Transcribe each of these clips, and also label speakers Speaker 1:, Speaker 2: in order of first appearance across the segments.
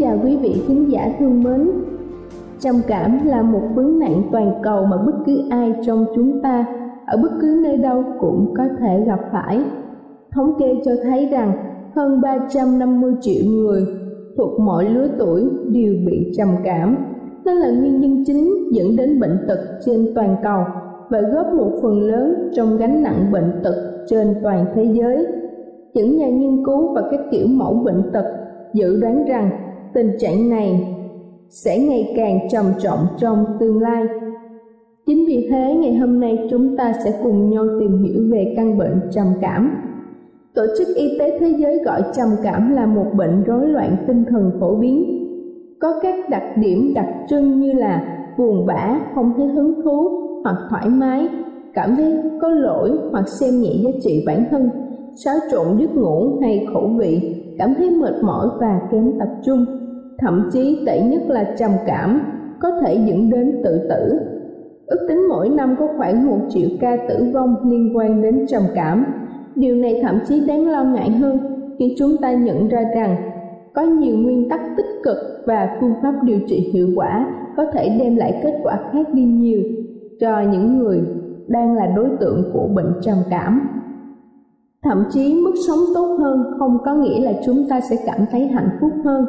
Speaker 1: Chào quý vị khán giả thương mến. Trầm cảm là một vấn nạn toàn cầu mà bất cứ ai trong chúng ta, ở bất cứ nơi đâu cũng có thể gặp phải. Thống kê cho thấy rằng hơn 350 triệu người thuộc mọi lứa tuổi đều bị trầm cảm. Đó là nguyên nhân chính dẫn đến bệnh tật trên toàn cầu và góp một phần lớn trong gánh nặng bệnh tật trên toàn thế giới. Những nhà nghiên cứu và các kiểu mẫu bệnh tật dự đoán rằng tình trạng này sẽ ngày càng trầm trọng trong tương lai. Chính vì thế ngày hôm nay chúng ta sẽ cùng nhau tìm hiểu về căn bệnh trầm cảm. Tổ chức Y tế Thế giới gọi trầm cảm là một bệnh rối loạn tinh thần phổ biến, có các đặc điểm đặc trưng như là buồn bã, không thấy hứng thú hoặc thoải mái, cảm thấy có lỗi hoặc xem nhẹ giá trị bản thân, xáo trộn giấc ngủ hay khẩu vị, cảm thấy mệt mỏi và kém tập trung. Thậm chí tệ nhất là trầm cảm, có thể dẫn đến tự tử. Ước tính mỗi năm có khoảng một triệu ca tử vong liên quan đến trầm cảm. Điều này thậm chí đáng lo ngại hơn khi chúng ta nhận ra rằng có nhiều nguyên tắc tích cực và phương pháp điều trị hiệu quả có thể đem lại kết quả khác đi nhiều cho những người đang là đối tượng của bệnh trầm cảm. Thậm chí mức sống tốt hơn không có nghĩa là chúng ta sẽ cảm thấy hạnh phúc hơn.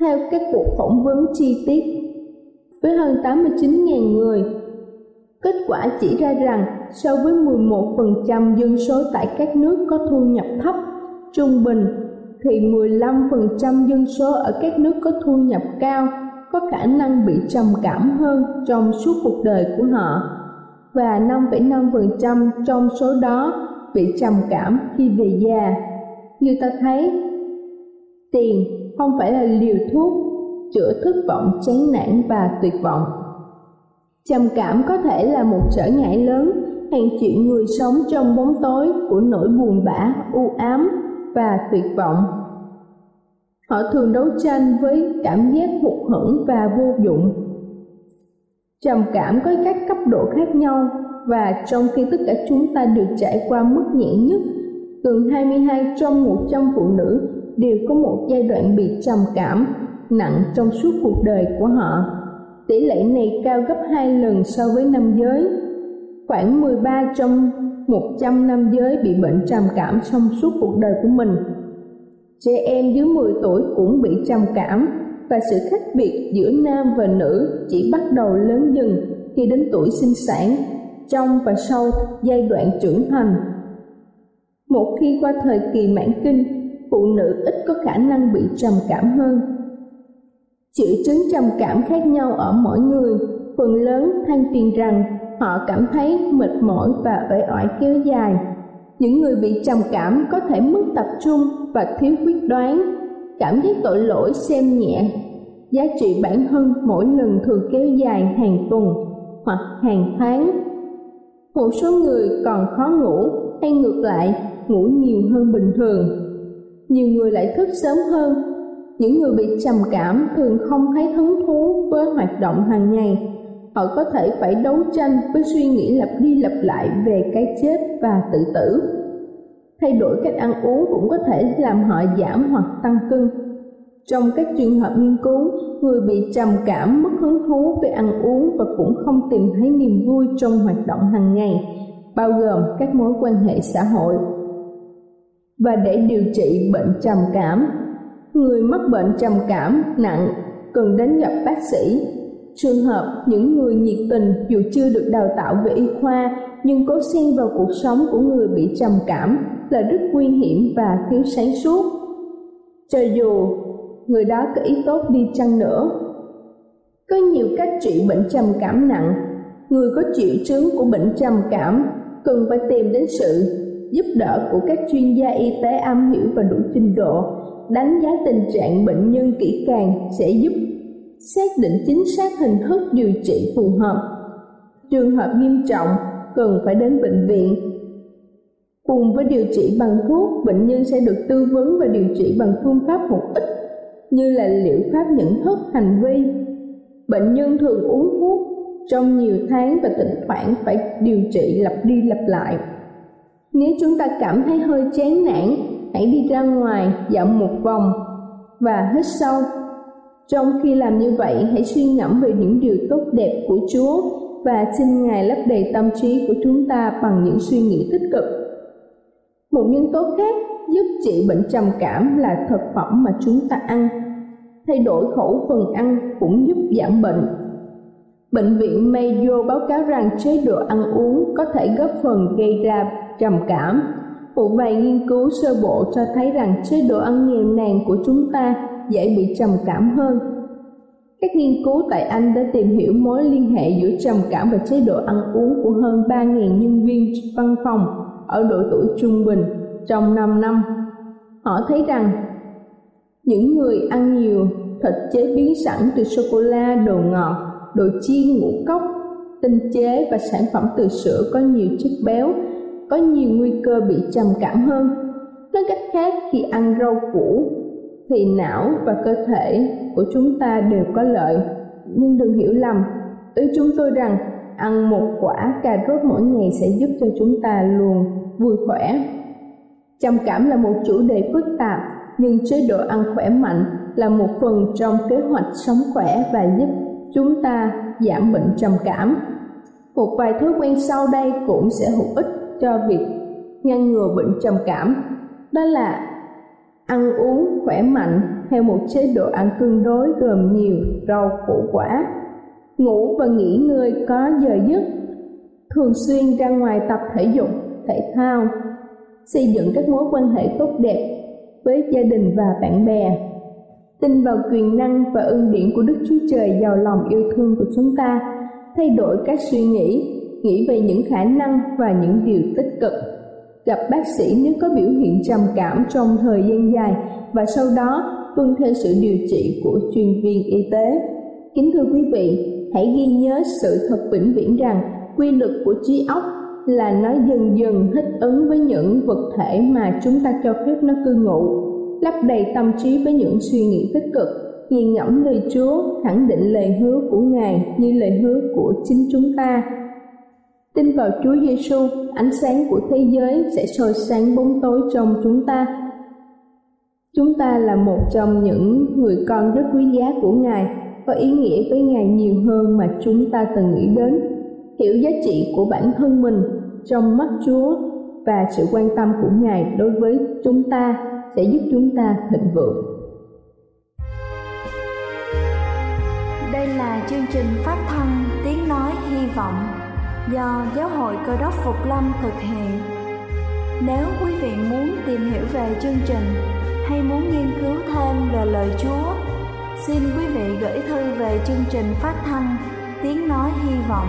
Speaker 1: Theo các cuộc phỏng vấn chi tiết với hơn 89.000 người, kết quả chỉ ra rằng so với 11% dân số tại các nước có thu nhập thấp, trung bình thì 15% dân số ở các nước có thu nhập cao có khả năng bị trầm cảm hơn trong suốt cuộc đời của họ và 5,5% trong số đó bị trầm cảm khi về già. Như ta thấy, tiền không phải là liều thuốc chữa thất vọng, chán nản và tuyệt vọng. Trầm cảm có thể là một trở ngại lớn, hàng triệu người sống trong bóng tối của nỗi buồn bã, u ám và tuyệt vọng. Họ thường đấu tranh với cảm giác hụt hẫng và vô dụng. Trầm cảm có các cấp độ khác nhau và trong khi tất cả chúng ta đều trải qua mức nhẹ nhất, gần 22 trong 100 phụ nữ đều có một giai đoạn bị trầm cảm nặng trong suốt cuộc đời của họ. Tỷ lệ này cao gấp 2 lần so với nam giới. Khoảng 13 trong 100 nam giới bị bệnh trầm cảm trong suốt cuộc đời của mình. Trẻ em dưới 10 tuổi cũng bị trầm cảm và sự khác biệt giữa nam và nữ chỉ bắt đầu lớn dần khi đến tuổi sinh sản, trong và sau giai đoạn trưởng thành. Một khi qua thời kỳ mãn kinh, phụ nữ ít có khả năng bị trầm cảm hơn. Triệu chứng trầm cảm khác nhau ở mỗi người, phần lớn than phiền rằng họ cảm thấy mệt mỏi và uể oải kéo dài. Những người bị trầm cảm có thể mất tập trung và thiếu quyết đoán, cảm giác tội lỗi xem nhẹ giá trị bản thân mỗi lần thường kéo dài hàng tuần hoặc hàng tháng. Một số người còn khó ngủ hay ngược lại, ngủ nhiều hơn bình thường. Nhiều người lại thức sớm hơn. Những người bị trầm cảm thường không thấy hứng thú với hoạt động hàng ngày. Họ có thể phải đấu tranh với suy nghĩ lặp đi lặp lại về cái chết và tự tử. Thay đổi cách ăn uống cũng có thể làm họ giảm hoặc tăng cân trong các trường hợp nghiên cứu, người bị trầm cảm mất hứng thú về ăn uống và cũng không tìm thấy niềm vui trong hoạt động hàng ngày, bao gồm các mối quan hệ xã hội. Và để điều trị bệnh trầm cảm, người mắc bệnh trầm cảm nặng cần đến gặp bác sĩ. Trường hợp những người nhiệt tình dù chưa được đào tạo về y khoa nhưng cố xen vào cuộc sống của người bị trầm cảm là rất nguy hiểm và thiếu sáng suốt. Cho dù người đó có ý tốt đi chăng nữa. Có nhiều cách trị bệnh trầm cảm nặng, người có triệu chứng của bệnh trầm cảm cần phải tìm đến sự giúp đỡ của các chuyên gia y tế am hiểu và đủ trình độ, đánh giá tình trạng bệnh nhân kỹ càng sẽ giúp xác định chính xác hình thức điều trị phù hợp. Trường hợp nghiêm trọng cần phải đến bệnh viện. Cùng với điều trị bằng thuốc, bệnh nhân sẽ được tư vấn và điều trị bằng phương pháp hữu ích như là liệu pháp nhận thức hành vi. Bệnh nhân thường uống thuốc trong nhiều tháng và thỉnh thoảng phải điều trị lặp đi lặp lại. Nếu chúng ta cảm thấy hơi chán nản, hãy đi ra ngoài dạo một vòng và hít sâu. trong khi làm như vậy hãy suy ngẫm về những điều tốt đẹp của chúa và xin ngài lấp đầy tâm trí của chúng ta bằng những suy nghĩ tích cực một nhân tố khác giúp trị bệnh trầm cảm là thực phẩm mà chúng ta ăn. Thay đổi khẩu phần ăn cũng giúp giảm bệnh. Bệnh viện mayo báo cáo rằng chế độ ăn uống có thể góp phần gây ra trầm cảm. Một vài nghiên cứu sơ bộ cho thấy rằng chế độ ăn nghèo nàn của chúng ta dễ bị trầm cảm hơn. Các nghiên cứu tại Anh đã tìm hiểu mối liên hệ giữa trầm cảm và chế độ ăn uống của hơn 3.000 nhân viên văn phòng ở độ tuổi trung bình trong 5 năm. Họ thấy rằng những người ăn nhiều thịt chế biến sẵn từ sô-cô-la, đồ ngọt, đồ chiên ngũ cốc, tinh chế và sản phẩm từ sữa có nhiều chất béo có nhiều nguy cơ bị trầm cảm hơn. Nói cách khác, khi ăn rau củ thì não và cơ thể của chúng ta đều có lợi. Nhưng đừng hiểu lầm, ý chúng tôi rằng ăn một quả cà rốt mỗi ngày sẽ giúp cho chúng ta luôn vui khỏe. Trầm cảm là một chủ đề phức tạp, nhưng chế độ ăn khỏe mạnh là một phần trong kế hoạch sống khỏe và giúp chúng ta giảm bệnh trầm cảm. Một vài thói quen sau đây cũng sẽ hữu ích cho việc ngăn ngừa bệnh trầm cảm. Đó là ăn uống khỏe mạnh theo một chế độ ăn tương đối gồm nhiều rau củ quả, ngủ và nghỉ ngơi có giờ giấc, thường xuyên ra ngoài tập thể dục, thể thao, xây dựng các mối quan hệ tốt đẹp với gia đình và bạn bè, tin vào quyền năng và ân điển của Đức Chúa Trời giàu lòng yêu thương của chúng ta, thay đổi các suy nghĩ, nghĩ về những khả năng và những điều tích cực gặp bác sĩ nếu có biểu hiện trầm cảm trong thời gian dài và sau đó tuân theo sự điều trị của chuyên viên y tế. Kính thưa quý vị, hãy ghi nhớ sự thật vĩnh viễn rằng quy luật của trí óc là nó dần dần thích ứng với những vật thể mà chúng ta cho phép nó cư ngụ, lấp đầy tâm trí với những suy nghĩ tích cực, nghiền ngẫm lời Chúa, khẳng định lời hứa của Ngài như lời hứa của chính chúng ta Tin vào Chúa Giêsu, ánh sáng của thế giới sẽ soi sáng bóng tối trong chúng ta. Chúng ta là một trong những người con rất quý giá của Ngài, có ý nghĩa với Ngài nhiều hơn mà chúng ta từng nghĩ đến. Hiểu giá trị của bản thân mình trong mắt Chúa và sự quan tâm của Ngài đối với chúng ta sẽ giúp chúng ta thịnh vượng.
Speaker 2: Đây là chương trình phát thanh Tiếng Nói Hy Vọng do Giáo hội Cơ đốc Phục Lâm thực hiện. Nếu quý vị muốn tìm hiểu về chương trình hay muốn nghiên cứu thêm về lời Chúa, xin quý vị gửi thư về chương trình phát thanh Tiếng Nói Hy Vọng,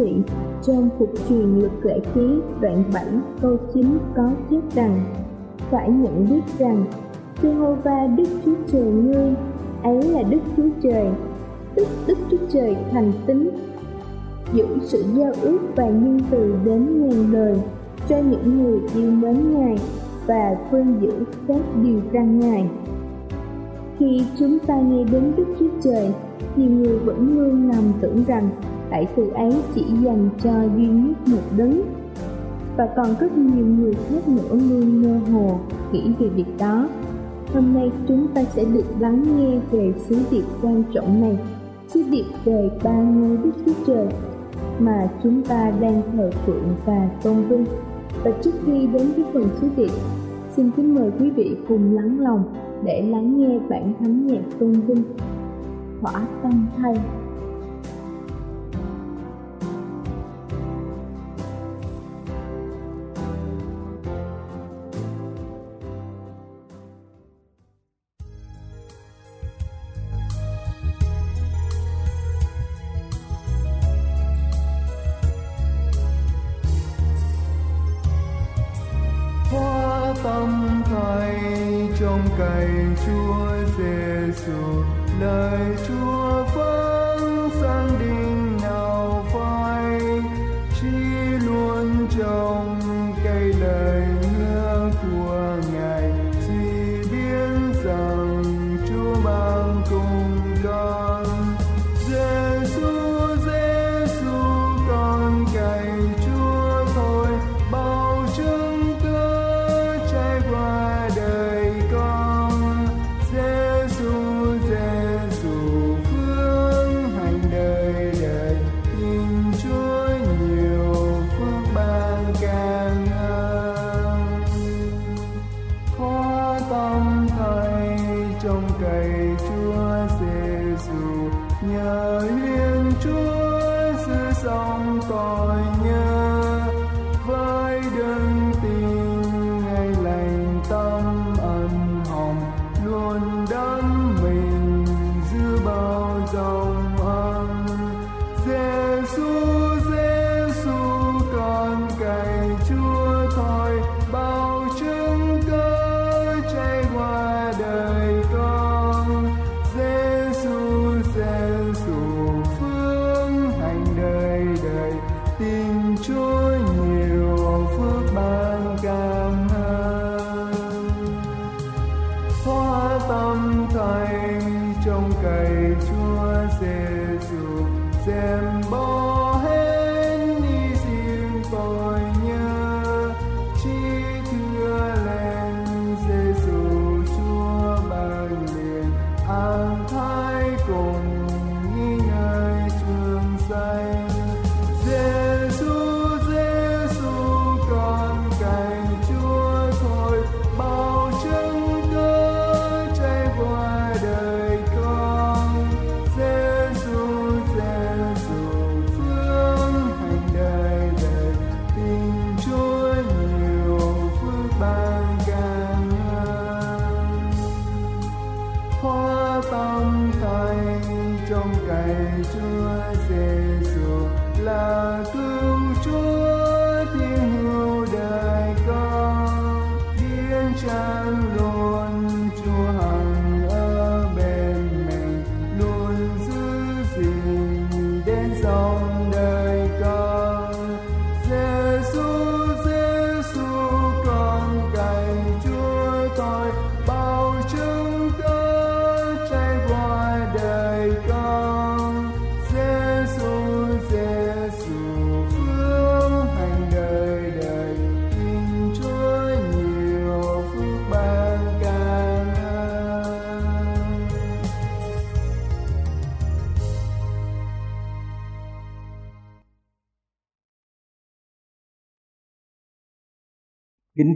Speaker 1: Vị, trong phục truyền lực lễ ký đoạn 7 câu 9 có chép rằng Phải nhận biết rằng Jehovah Đức Chúa Trời ngươi ấy là Đức Chúa Trời Tức Đức Chúa Trời thành tính Giữ sự giao ước và nhân từ đến ngàn đời cho những người yêu mến Ngài và quên giữ các điều răn Ngài. Khi chúng ta nghe đến Đức Chúa Trời, nhiều người vẫn luôn nằm tưởng rằng đại từ ấy chỉ dành cho duy nhất một đấng. Và còn rất nhiều người khác nữa luôn mơ hồ, nghĩ về việc đó. Hôm nay chúng ta sẽ được lắng nghe về sứ điệp quan trọng này, sứ điệp về ba ngôi đức chúa trời mà chúng ta đang thờ phượng và tôn vinh. Và trước khi đến với phần sứ điệp, xin kính mời quý vị cùng lắng lòng để lắng nghe bản thánh nhạc tôn vinh. Thỏa tâm thay.
Speaker 3: Cành Chúa Giêsu lời Chúa Chúa Giêsu xem bỏ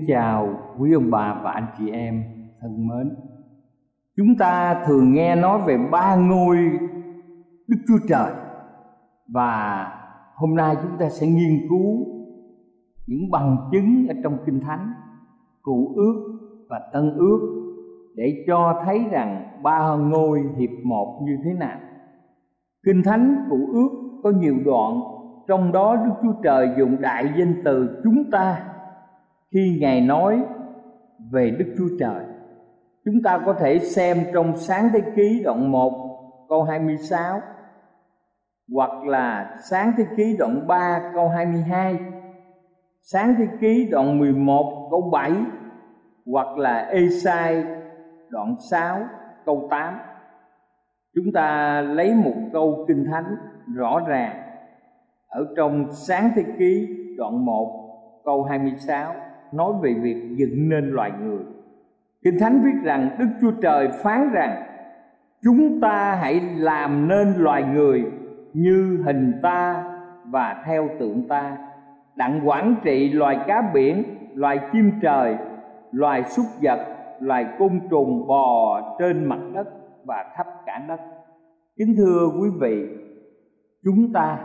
Speaker 4: Kính chào quý ông bà và anh chị em thân mến. Chúng ta thường nghe nói về ba ngôi Đức Chúa Trời và hôm nay chúng ta sẽ nghiên cứu những bằng chứng ở trong Kinh Thánh, Cựu ước và Tân ước để cho thấy rằng ba ngôi hiệp một như thế nào. Kinh Thánh Cựu ước có nhiều đoạn, trong đó Đức Chúa Trời dùng đại danh từ chúng ta khi Ngài nói về Đức Chúa Trời. Chúng ta có thể xem trong Sáng Thế Ký đoạn 1 câu 26 hoặc là Sáng Thế Ký đoạn 3 câu 22, Sáng Thế Ký đoạn 11 câu 7 hoặc là Ê-sai đoạn 6 câu 8. Chúng ta lấy một câu kinh thánh rõ ràng ở trong Sáng Thế Ký đoạn 1 câu 26 nói về việc dựng nên loài người. Kinh Thánh viết rằng Đức Chúa Trời phán rằng, chúng ta hãy làm nên loài người như hình ta và theo tượng ta, đặng quản trị loài cá biển, loài chim trời, loài súc vật, loài côn trùng bò trên mặt đất và khắp cả đất kính thưa quý vị, chúng ta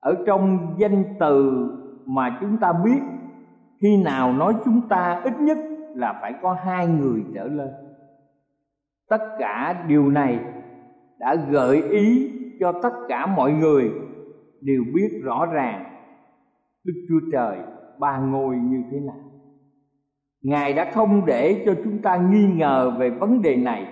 Speaker 4: ở trong danh từ mà chúng ta biết khi nào nói chúng ta, ít nhất là phải có hai người trở lên. Tất cả điều này đã gợi ý cho tất cả mọi người đều biết rõ ràng đức chúa trời ba ngôi như thế nào. Ngài đã không để cho chúng ta nghi ngờ về vấn đề này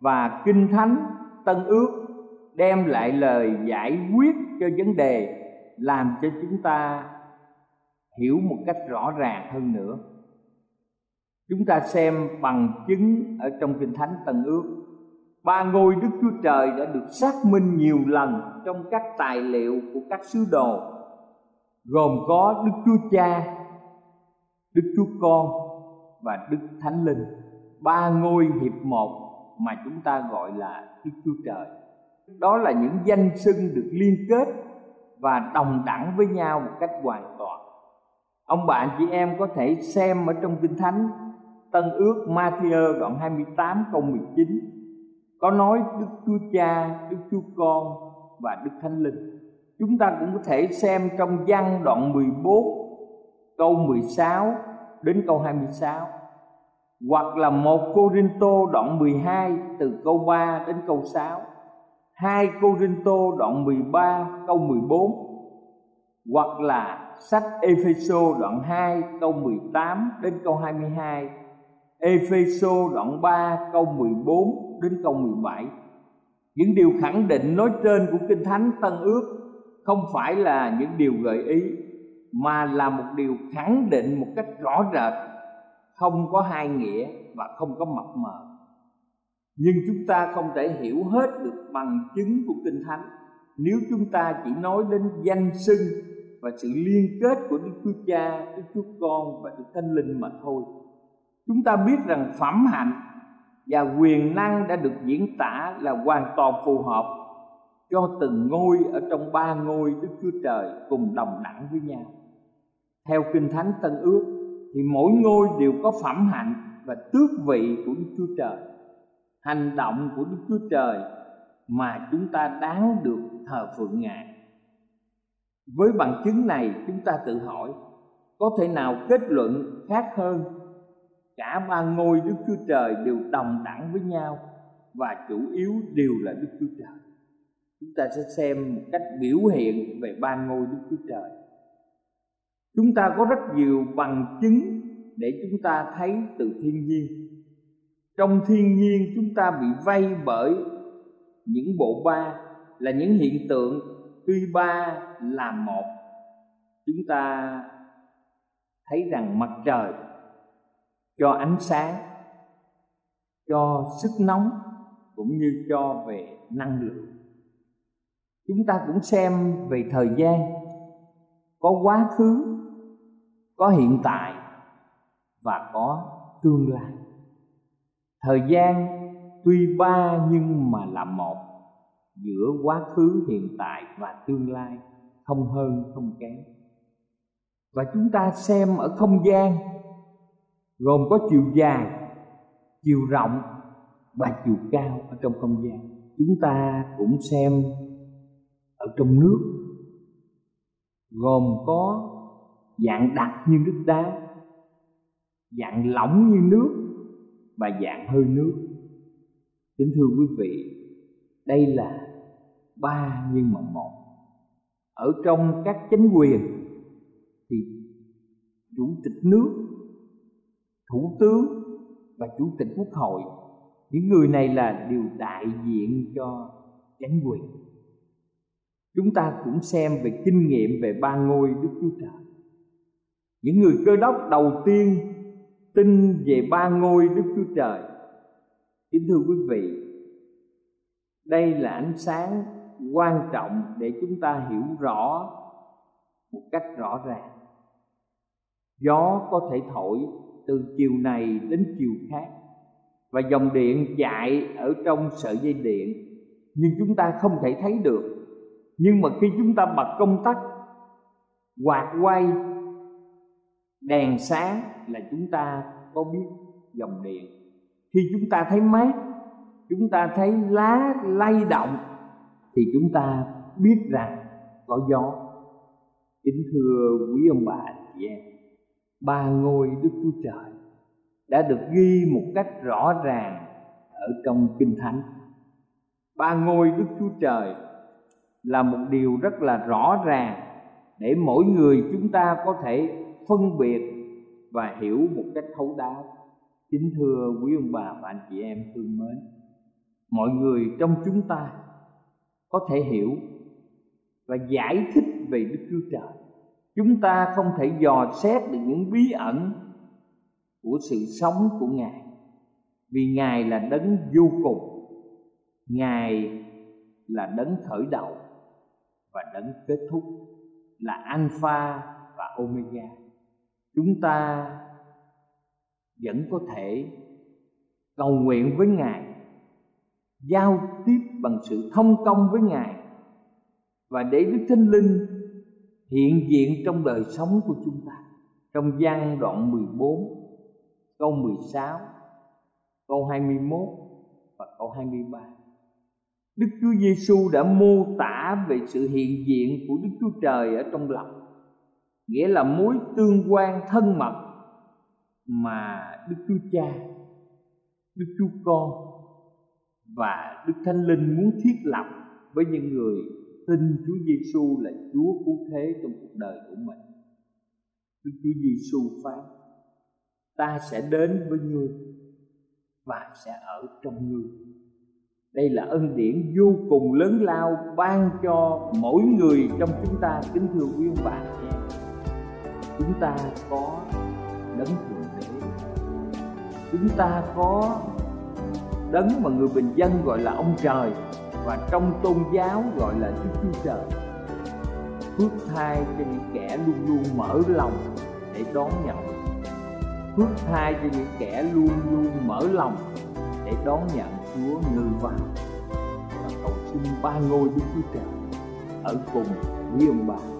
Speaker 4: và kinh thánh tân ước đem lại lời giải quyết cho vấn đề làm cho chúng ta hiểu một cách rõ ràng hơn nữa. Chúng ta xem bằng chứng ở trong kinh thánh tân ước. Ba ngôi đức chúa trời đã được xác minh nhiều lần trong các tài liệu của các sứ đồ, gồm có đức chúa cha, đức chúa con và đức thánh linh. Ba ngôi hiệp một mà chúng ta gọi là đức chúa trời. Đó là những danh xưng được liên kết và đồng đẳng với nhau một cách hoàn toàn ông bạn chị em có thể xem ở trong kinh thánh Tân ước Matthew đoạn 28 câu 19 có nói Đức Chúa Cha, Đức Chúa Con và Đức Thánh Linh. Chúng ta cũng có thể xem trong văn đoạn 14 câu 16 đến câu 26 hoặc là một Cô Rinh Tô đoạn 12 từ câu 3 đến câu 6 hai Cô Rinh Tô đoạn 13 câu 14 hoặc là sách Epheso đoạn 2 câu 18 đến câu 22 Epheso đoạn 3 câu 14 đến câu 17 Những điều khẳng định nói trên của Kinh Thánh Tân Ước Không phải là những điều gợi ý, Mà là một điều khẳng định một cách rõ rệt. Không có hai nghĩa và không có mập mờ. Nhưng chúng ta không thể hiểu hết được bằng chứng của Kinh Thánh Nếu chúng ta chỉ nói đến danh xưng và sự liên kết của Đức Chúa Cha, Đức Chúa Con và Đức Thánh Linh mà thôi chúng ta biết rằng phẩm hạnh và quyền năng đã được diễn tả là hoàn toàn phù hợp cho từng ngôi ở trong ba ngôi Đức Chúa Trời cùng đồng đẳng với nhau. Theo Kinh Thánh Tân Ước thì mỗi ngôi đều có phẩm hạnh và tước vị của Đức Chúa Trời. Hành động của Đức Chúa Trời mà chúng ta đáng được thờ phượng Ngài. Với bằng chứng này, chúng ta tự hỏi, có thể nào kết luận khác hơn cả ba ngôi Đức Chúa Trời đều đồng đẳng với nhau và chủ yếu đều là Đức Chúa Trời. Chúng ta sẽ xem một cách biểu hiện về ba ngôi Đức Chúa Trời. Chúng ta có rất nhiều bằng chứng để chúng ta thấy từ thiên nhiên. Trong thiên nhiên, chúng ta bị vây bởi những bộ ba là những hiện tượng tuy ba là một. Chúng ta thấy rằng mặt trời cho ánh sáng, cho sức nóng cũng như cho về năng lượng chúng ta cũng xem về thời gian, có quá khứ, có hiện tại và có tương lai thời gian tuy ba nhưng mà là một giữa quá khứ, hiện tại và tương lai, không hơn, không kém. Và chúng ta xem ở không gian, gồm có chiều dài, chiều rộng và chiều cao ở trong không gian. Chúng ta cũng xem ở trong nước, gồm có dạng đặc như nước đá, dạng lỏng như nước và dạng hơi nước. Kính thưa quý vị, đây là ba nhưng mà một. Ở trong các chính quyền thì chủ tịch nước, thủ tướng và chủ tịch quốc hội, những người này là đều đại diện cho chánh quyền. Chúng ta cũng xem về kinh nghiệm về ba ngôi đức chúa trời. Những người cơ đốc đầu tiên tin về ba ngôi đức chúa trời. Kính thưa quý vị, đây là ánh sáng quan trọng để chúng ta hiểu rõ một cách rõ ràng. Gió có thể thổi từ chiều này đến chiều khác và dòng điện chạy ở trong sợi dây điện, nhưng chúng ta không thể thấy được. Nhưng mà khi chúng ta bật công tắc, quạt quay, đèn sáng là chúng ta có biết dòng điện. Khi chúng ta thấy mát, chúng ta thấy lá lay động thì chúng ta biết rằng có gió kính thưa quý ông bà chị em, ba ngôi Đức Chúa Trời đã được ghi một cách rõ ràng ở trong Kinh Thánh. Ba ngôi Đức Chúa Trời là một điều rất là rõ ràng để mỗi người chúng ta có thể phân biệt và hiểu một cách thấu đáo kính thưa quý ông bà và anh chị em thương mến, mọi người trong chúng ta có thể hiểu và giải thích về đức chúa trời. Chúng ta không thể dò xét được những bí ẩn của sự sống của ngài, vì ngài là đấng vô cùng, ngài là đấng khởi đầu và đấng kết thúc, là alpha và omega. Chúng ta vẫn có thể cầu nguyện với ngài, giao tiếp bằng sự thông công với ngài. Và để đức thánh linh hiện diện trong đời sống của chúng ta trong văn đoạn 14 câu 16 câu 21 và câu 23 Đức Chúa Giêsu đã mô tả về sự hiện diện của Đức Chúa Trời ở trong lòng nghĩa là mối tương quan thân mật mà Đức Chúa Cha, Đức Chúa Con và Đức Thánh Linh muốn thiết lập với những người tin Chúa Giêsu là Chúa cứu thế trong cuộc đời của mình. Đức Chúa Giêsu phán: Ta sẽ đến với ngươi và sẽ ở trong ngươi. Đây là ân điển vô cùng lớn lao ban cho mỗi người trong chúng ta, kính thưa quý ông bà em Chúng ta có đấng thượng đế. Chúng ta có đấng mà người bình dân gọi là ông trời và trong tôn giáo gọi là Đức Chúa Trời. Phước thai cho những kẻ luôn luôn mở lòng để đón nhận. Phước thai cho những kẻ luôn luôn mở lòng để đón nhận Chúa ngự vào và cầu xin ba ngôi Đức Chúa Trời ở cùng với ông bà.